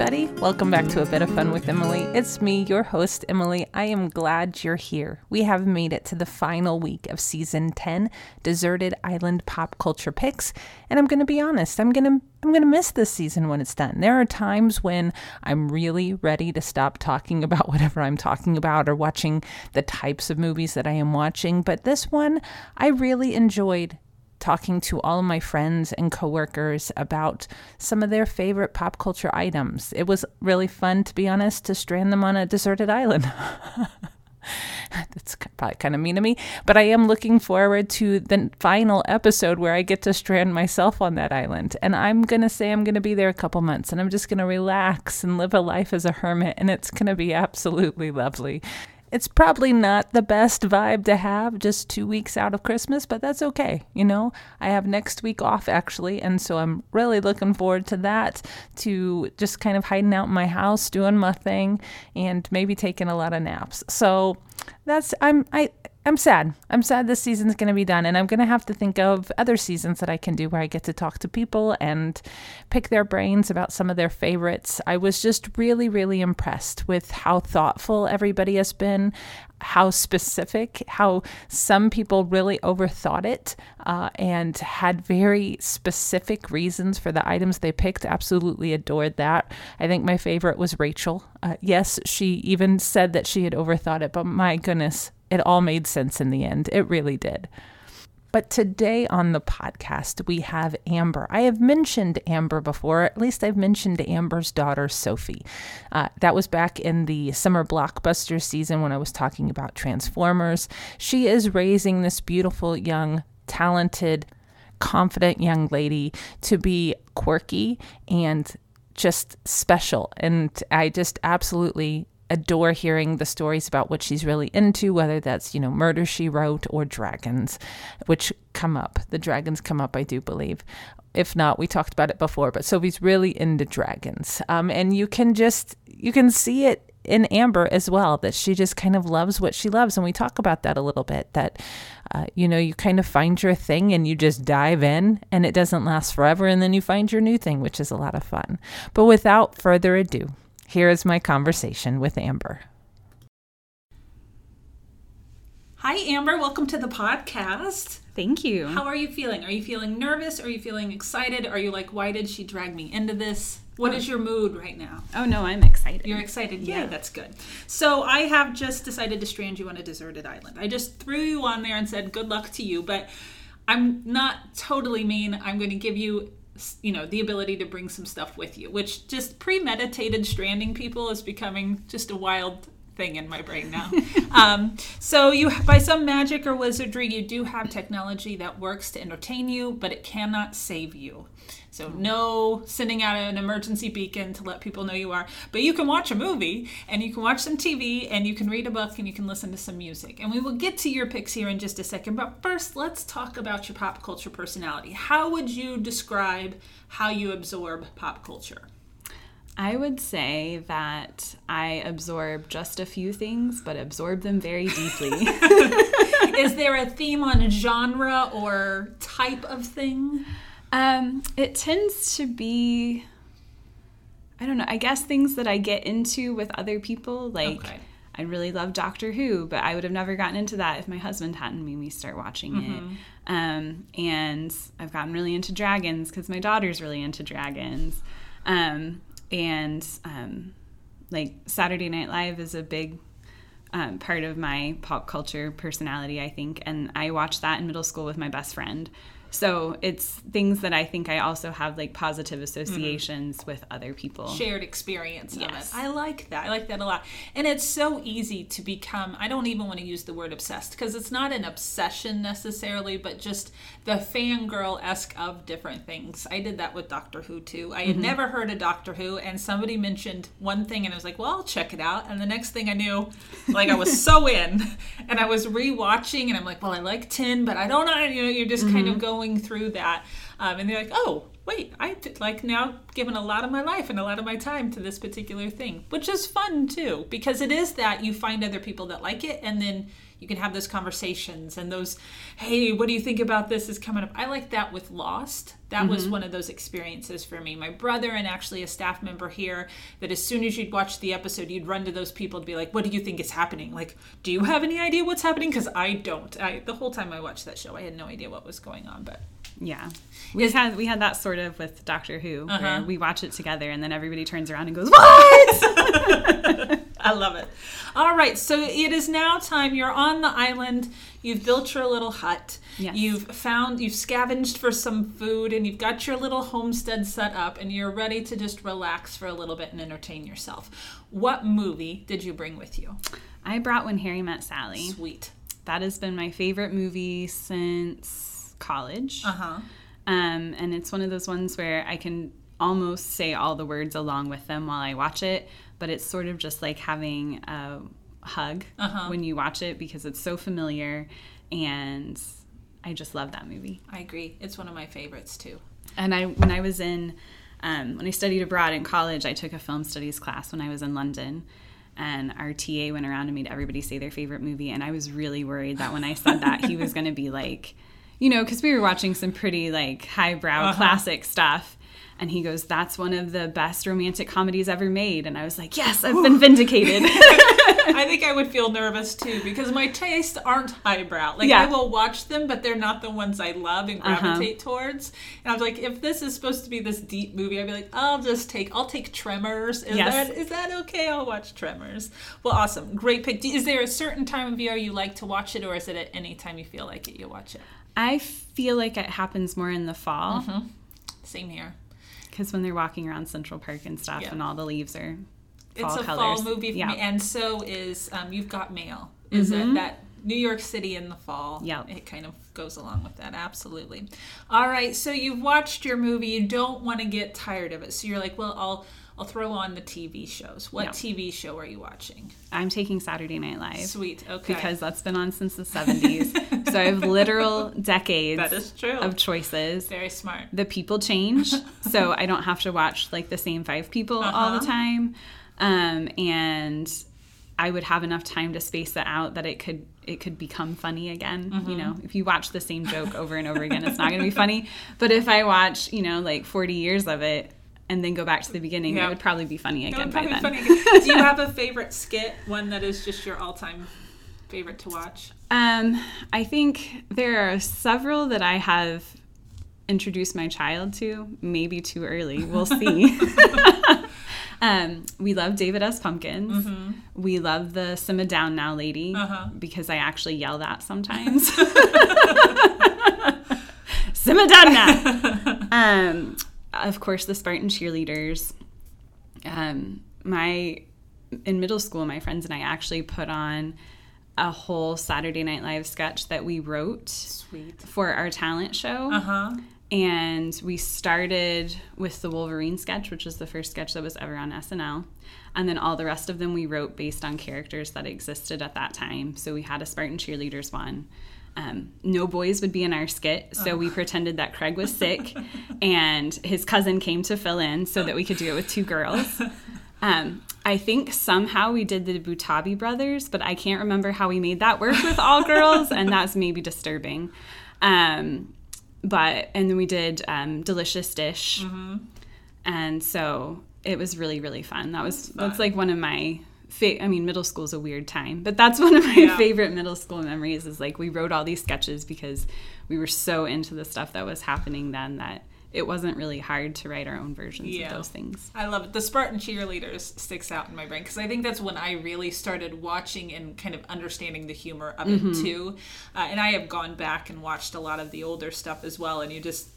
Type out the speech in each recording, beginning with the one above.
everybody. Welcome back to A Bit of Fun with Emily. It's me, your host, Emily. I am glad you're here. We have made it to the final week of season 10, Deserted Island Pop Culture Picks, and I'm going to be honest, I'm going to I'm going to miss this season when it's done. There are times when I'm really ready to stop talking about whatever I'm talking about or watching the types of movies that I am watching, but this one I really enjoyed talking to all of my friends and coworkers about some of their favorite pop culture items. It was really fun, to be honest, to strand them on a deserted island. That's probably kind of mean to me, but I am looking forward to the final episode where I get to strand myself on that island. And I'm going to say I'm going to be there a couple months and I'm just going to relax and live a life as a hermit, and it's going to be absolutely lovely. It's probably not the best vibe to have just two weeks out of Christmas, but that's okay. You know, I have next week off actually, and so I'm really looking forward to that, to just kind of hiding out in my house, doing my thing, and maybe taking a lot of naps. So that's, I'm, I, I'm sad. I'm sad this season's going to be done, and I'm going to have to think of other seasons that I can do where I get to talk to people and pick their brains about some of their favorites. I was just really, really impressed with how thoughtful everybody has been, how specific, how some people really overthought it uh, and had very specific reasons for the items they picked. Absolutely adored that. I think my favorite was Rachel. Uh, yes, she even said that she had overthought it, but my goodness, it all made sense in the end. It really did. But today on the podcast, we have Amber. I have mentioned Amber before, at least I've mentioned Amber's daughter, Sophie. Uh, that was back in the summer blockbuster season when I was talking about Transformers. She is raising this beautiful, young, talented, confident young lady to be quirky and just special. And I just absolutely adore hearing the stories about what she's really into, whether that's, you know, Murder She Wrote or Dragons, which come up. The dragons come up, I do believe. If not, we talked about it before, but Sophie's really into dragons. Um, and you can just, you can see it in Amber as well, that she just kind of loves what she loves. And we talk about that a little bit that, uh, you know, you kind of find your thing and you just dive in and it doesn't last forever. And then you find your new thing, which is a lot of fun. But without further ado, here is my conversation with Amber. Hi, Amber. Welcome to the podcast. Thank you. How are you feeling? Are you feeling nervous? Are you feeling excited? Are you like, why did she drag me into this? What is oh. your mood right now? Oh, no, I'm excited. You're excited? Yeah. Yay, that's good. So, I have just decided to strand you on a deserted island. I just threw you on there and said, good luck to you, but I'm not totally mean. I'm going to give you you know the ability to bring some stuff with you which just premeditated stranding people is becoming just a wild thing in my brain now. Um, so you by some magic or wizardry you do have technology that works to entertain you but it cannot save you. So no sending out an emergency beacon to let people know you are. But you can watch a movie and you can watch some tv and you can read a book and you can listen to some music. And we will get to your picks here in just a second but first let's talk about your pop culture personality. How would you describe how you absorb pop culture I would say that I absorb just a few things, but absorb them very deeply. is there a theme on genre or type of thing um, it tends to be, I don't know, I guess things that I get into with other people. Like, okay. I really love Doctor Who, but I would have never gotten into that if my husband hadn't made me start watching mm-hmm. it. Um, and I've gotten really into dragons because my daughter's really into dragons. Um, and um, like Saturday Night Live is a big um, part of my pop culture personality, I think. And I watched that in middle school with my best friend. So it's things that I think I also have like positive associations mm-hmm. with other people. Shared experience yes. of it. I like that. I like that a lot. And it's so easy to become, I don't even want to use the word obsessed because it's not an obsession necessarily, but just the fangirl esque of different things. I did that with Doctor Who too. I had mm-hmm. never heard of Doctor Who and somebody mentioned one thing and I was like, well, I'll check it out. And the next thing I knew, like I was so in and I was rewatching and I'm like, well, I like 10, but I don't know. You know, you're just mm-hmm. kind of going going through that. Um, and they're like, oh, wait, I did, like now given a lot of my life and a lot of my time to this particular thing, which is fun too, because it is that you find other people that like it and then you can have those conversations and those, hey, what do you think about this is coming up. I like that with Lost. That mm-hmm. was one of those experiences for me. My brother and actually a staff member here that as soon as you'd watch the episode, you'd run to those people to be like, what do you think is happening? Like, do you have any idea what's happening? Because I don't. I, the whole time I watched that show, I had no idea what was going on, but yeah, we had we had that sort of with Doctor Who, uh-huh. where we watch it together, and then everybody turns around and goes, "What?" I love it. All right, so it is now time. You're on the island. You've built your little hut. Yes. You've found, you've scavenged for some food, and you've got your little homestead set up, and you're ready to just relax for a little bit and entertain yourself. What movie did you bring with you? I brought When Harry Met Sally. Sweet. That has been my favorite movie since college. Uh huh. Um, and it's one of those ones where I can almost say all the words along with them while I watch it, but it's sort of just like having a hug uh-huh. when you watch it because it's so familiar and I just love that movie. I agree. It's one of my favorites too. And I when I was in um, when I studied abroad in college, I took a film studies class when I was in London. And our TA went around and made everybody say their favorite movie. And I was really worried that when I said that, he was going to be like, you know, because we were watching some pretty like highbrow uh-huh. classic stuff. And he goes, That's one of the best romantic comedies ever made. And I was like, Yes, I've been vindicated. I think I would feel nervous too because my tastes aren't highbrow. Like yeah. I will watch them, but they're not the ones I love and uh-huh. gravitate uh-huh. towards. And I was like, if this is supposed to be this deep movie, I'd be like, I'll just take, I'll take Tremors. Is yes. that is that okay? I'll watch Tremors. Well, awesome, great pick. Is there a certain time of year you like to watch it, or is it at any time you feel like it, you watch it? I feel like it happens more in the fall. Mm-hmm. Same here because when they're walking around Central Park and stuff, yeah. and all the leaves are fall it's a colors. fall movie for yeah. me, and so is um, You've Got Mail. Is mm-hmm. that, that New York City in the fall? Yeah, it kind of goes along with that. Absolutely. All right, so you've watched your movie. You don't want to get tired of it, so you're like, well, I'll I'll throw on the TV shows. What TV show are you watching? I'm taking Saturday Night Live. Sweet, okay. Because that's been on since the 70s. so I have literal decades that is true. of choices. Very smart. The people change, so I don't have to watch like the same five people uh-huh. all the time. Um, and I would have enough time to space it out that it could it could become funny again. Mm-hmm. You know, if you watch the same joke over and over again, it's not going to be funny. But if I watch, you know, like 40 years of it, and then go back to the beginning, yeah. it would probably be funny again by then. Funny Do you have a favorite skit? One that is just your all-time favorite to watch? Um, I think there are several that I have introduced my child to. Maybe too early. We'll see. um, we love David S. Pumpkins. Mm-hmm. We love the Simmer Down Now lady uh-huh. because I actually yell that sometimes. Simmer Down Now. Um, of course, the Spartan cheerleaders. Um, my in middle school, my friends and I actually put on a whole Saturday Night Live sketch that we wrote Sweet. for our talent show. Uh-huh. And we started with the Wolverine sketch, which is the first sketch that was ever on SNL. And then all the rest of them we wrote based on characters that existed at that time. So we had a Spartan cheerleaders one um, no boys would be in our skit, so oh. we pretended that Craig was sick, and his cousin came to fill in so that we could do it with two girls. Um, I think somehow we did the Butabi brothers, but I can't remember how we made that work with all girls, and that's maybe disturbing. Um, but and then we did um, Delicious Dish, mm-hmm. and so it was really really fun. That was that's, that's like one of my fa- I mean, middle school is a weird time, but that's one of my yeah. favorite middle school memories. Is like we wrote all these sketches because we were so into the stuff that was happening then that it wasn't really hard to write our own versions yeah. of those things. I love it. The Spartan cheerleaders sticks out in my brain because I think that's when I really started watching and kind of understanding the humor of mm-hmm. it too. Uh, and I have gone back and watched a lot of the older stuff as well, and you just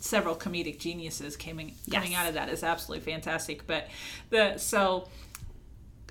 several comedic geniuses coming coming yes. out of that is absolutely fantastic. But the so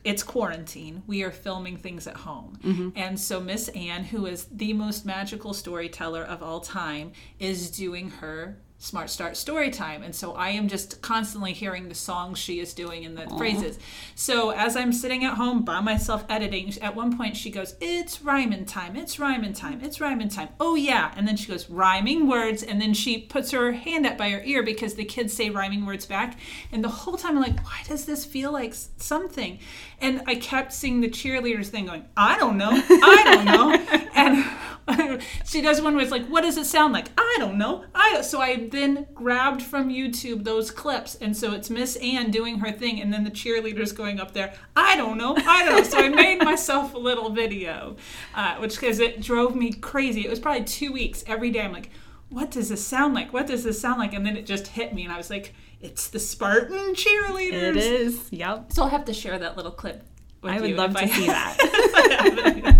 it's quarantine. We are filming things at home. Mm-hmm. And so Miss Anne, who is the most magical storyteller of all time, is doing her Smart Start story time. And so I am just constantly hearing the songs she is doing and the Aww. phrases. So as I'm sitting at home by myself editing, at one point she goes, It's rhyming time, it's rhyming time, it's rhyming time. Oh, yeah. And then she goes, Rhyming words. And then she puts her hand up by her ear because the kids say rhyming words back. And the whole time I'm like, Why does this feel like something? And I kept seeing the cheerleaders thing going, I don't know, I don't know. and she does one where it's like, what does it sound like? I don't know. I so I then grabbed from YouTube those clips, and so it's Miss Anne doing her thing, and then the cheerleaders going up there. I don't know. I don't know. So I made myself a little video, uh, which because it drove me crazy. It was probably two weeks every day. I'm like, what does this sound like? What does this sound like? And then it just hit me, and I was like, it's the Spartan cheerleaders. It is. Yep. So I'll have to share that little clip. I would love to I, see that.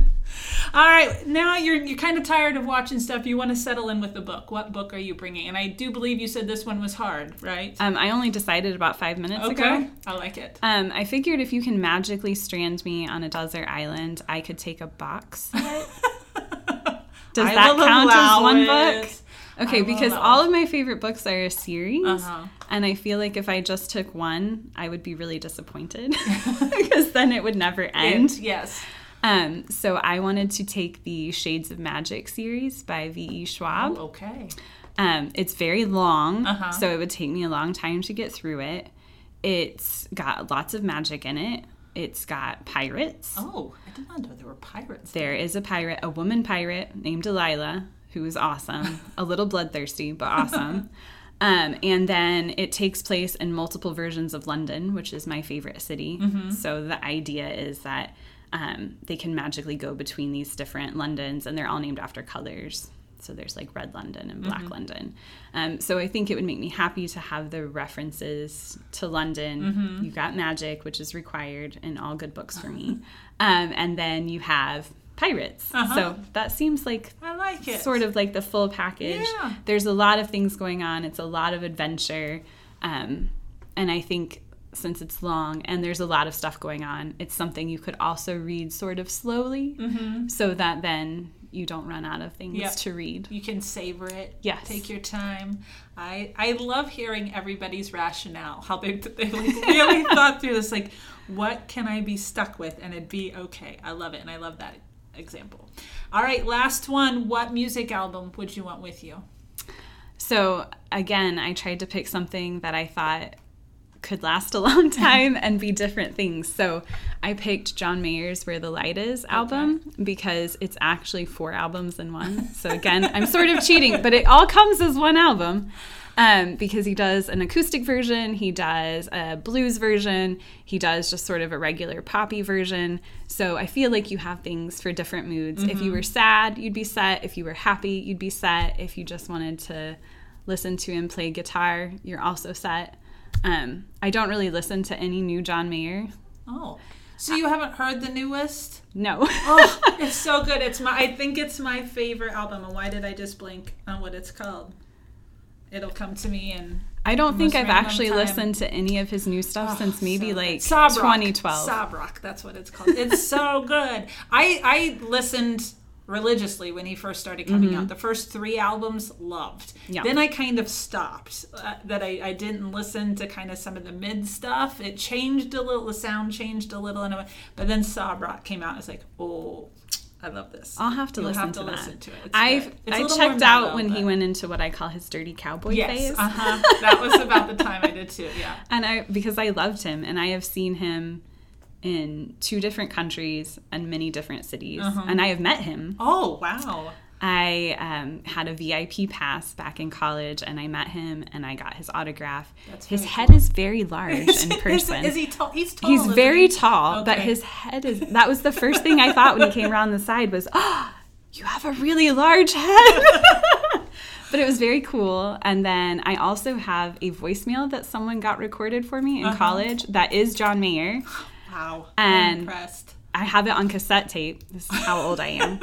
All right, now you're you're kind of tired of watching stuff. You want to settle in with the book. What book are you bringing? And I do believe you said this one was hard, right? Um, I only decided about five minutes okay. ago. I like it. Um, I figured if you can magically strand me on a desert island, I could take a box. Does I that count as one it. book? Okay, because all of my favorite books are a series, uh-huh. and I feel like if I just took one, I would be really disappointed because then it would never end. It, yes. Um, so I wanted to take the Shades of Magic series by V.E. Schwab. Oh, okay. Um, it's very long, uh-huh. so it would take me a long time to get through it. It's got lots of magic in it. It's got pirates. Oh, I did not know there were pirates. There is a pirate, a woman pirate named Delilah, who is awesome. a little bloodthirsty, but awesome. Um, and then it takes place in multiple versions of London, which is my favorite city. Mm-hmm. So the idea is that um, they can magically go between these different Londons, and they're all named after colors. So there's like red London and black mm-hmm. London. Um, so I think it would make me happy to have the references to London. Mm-hmm. You've got magic, which is required in all good books for me. Um, and then you have pirates. Uh-huh. So that seems like I like it. Sort of like the full package. Yeah. There's a lot of things going on. It's a lot of adventure. Um, and I think since it's long and there's a lot of stuff going on, it's something you could also read sort of slowly mm-hmm. so that then you don't run out of things yep. to read. You can savor it. Yes. Take your time. I I love hearing everybody's rationale. How they they like really thought through this. Like, what can I be stuck with and it'd be okay. I love it, and I love that example. All right, last one. What music album would you want with you? So again, I tried to pick something that I thought could last a long time and be different things. So I picked John Mayer's Where the Light Is album okay. because it's actually four albums in one. So again, I'm sort of cheating, but it all comes as one album. Um, because he does an acoustic version, he does a blues version, he does just sort of a regular poppy version. So I feel like you have things for different moods. Mm-hmm. If you mm-hmm. were sad, you'd be set. If you were happy, you'd be set. If you just wanted to listen to him play guitar, you're also set. Um, I don't really listen to any new John Mayer. Oh. So you haven't heard the newest? No. oh, it's so good. It's my I think it's my favorite album. And why did I just blink on what it's called? It'll come to me and I don't think I've actually time. listened to any of his new stuff oh, since maybe so like Sob 2012. Sob rock, that's what it's called. It's so good. I I listened religiously when he first started coming mm-hmm. out. The first three albums loved. Yeah. Then I kind of stopped. Uh, that I, I didn't listen to kind of some of the mid stuff. It changed a little. The sound changed a little, and but then Sob Rock came out. It's like, oh, I love this. I'll have to, listen, have to, to listen to it. I've I checked out when but... he went into what I call his dirty cowboy yes, phase. Uh-huh. that was about the time I did too. Yeah. And I because I loved him and I have seen him in two different countries and many different cities. Uh-huh. And I have met him. Oh, wow. I um, had a VIP pass back in college, and I met him, and I got his autograph. That's his head cool. is very large in person. Is, is he tall? He's tall. He's very he? tall, okay. but his head is. That was the first thing I thought when he came around the side was, "Oh, you have a really large head." but it was very cool. And then I also have a voicemail that someone got recorded for me in uh-huh. college that is John Mayer. Wow. And I'm impressed. I have it on cassette tape. This is how old I am.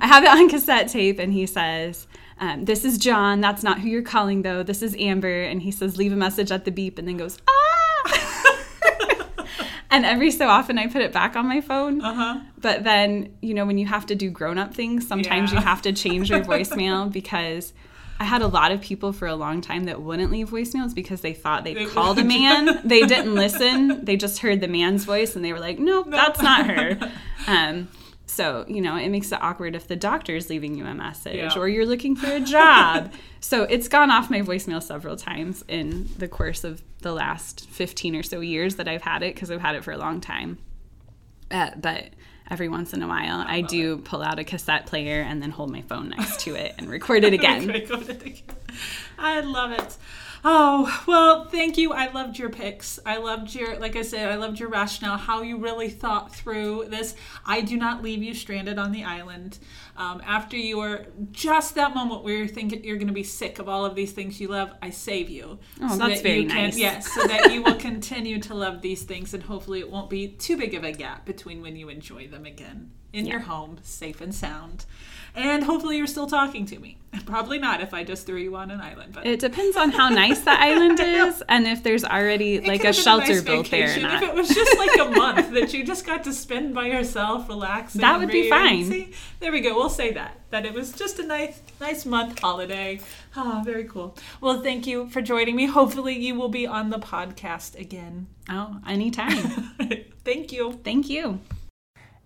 I have it on cassette tape, and he says, um, This is John. That's not who you're calling, though. This is Amber. And he says, Leave a message at the beep, and then goes, Ah! and every so often I put it back on my phone. Uh-huh. But then, you know, when you have to do grown up things, sometimes yeah. you have to change your voicemail because I had a lot of people for a long time that wouldn't leave voicemails because they thought they called a man. they didn't listen. They just heard the man's voice and they were like, nope, nope. that's not her. Um, so, you know, it makes it awkward if the doctor's leaving you a message yeah. or you're looking for a job. so it's gone off my voicemail several times in the course of the last 15 or so years that I've had it because I've had it for a long time. Uh, but every once in a while, I, I do it. pull out a cassette player and then hold my phone next to it and record it again. I love it. Oh, well, thank you. I loved your picks. I loved your, like I said, I loved your rationale, how you really thought through this. I do not leave you stranded on the island. Um, after you're just that moment where you're thinking you're going to be sick of all of these things you love, I save you. Oh, so that's that very nice. yes, so that you will continue to love these things and hopefully it won't be too big of a gap between when you enjoy them again in yeah. your home, safe and sound and hopefully you're still talking to me. Probably not if I just threw you on an island. But it depends on how nice the island is, and if there's already it like a shelter nice built there. If it was just like a month that you just got to spend by yourself, relaxing, that would be fine. See, there we go. We'll say that that it was just a nice, nice month holiday. Ah, very cool. Well, thank you for joining me. Hopefully, you will be on the podcast again. Oh, anytime. thank you. Thank you.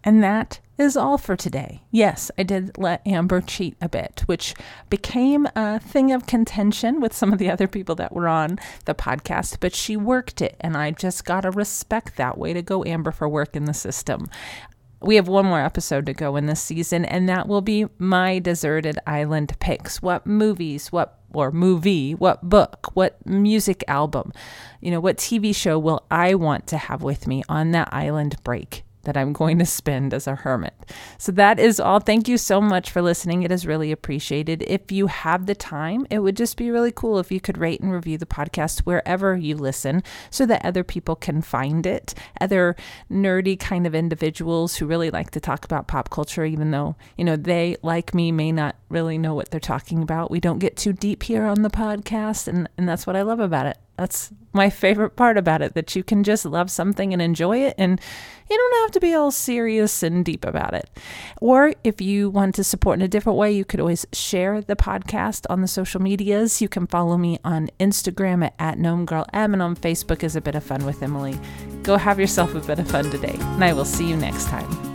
And that is all for today. Yes, I did let Amber cheat a bit, which became a thing of contention with some of the other people that were on the podcast, but she worked it, and I just got to respect that way to go, Amber, for work in the system. We have one more episode to go in this season, and that will be my deserted island picks. What movies, what or movie, what book, what music album, you know, what TV show will I want to have with me on that island break? That I'm going to spend as a hermit. So that is all. Thank you so much for listening. It is really appreciated. If you have the time, it would just be really cool if you could rate and review the podcast wherever you listen so that other people can find it. Other nerdy kind of individuals who really like to talk about pop culture, even though, you know, they, like me, may not really know what they're talking about. We don't get too deep here on the podcast, and, and that's what I love about it. That's my favorite part about it that you can just love something and enjoy it and you don't have to be all serious and deep about it. Or if you want to support in a different way, you could always share the podcast on the social medias. You can follow me on Instagram at, at Gnome Girl M and on Facebook as a bit of fun with Emily. Go have yourself a bit of fun today, and I will see you next time.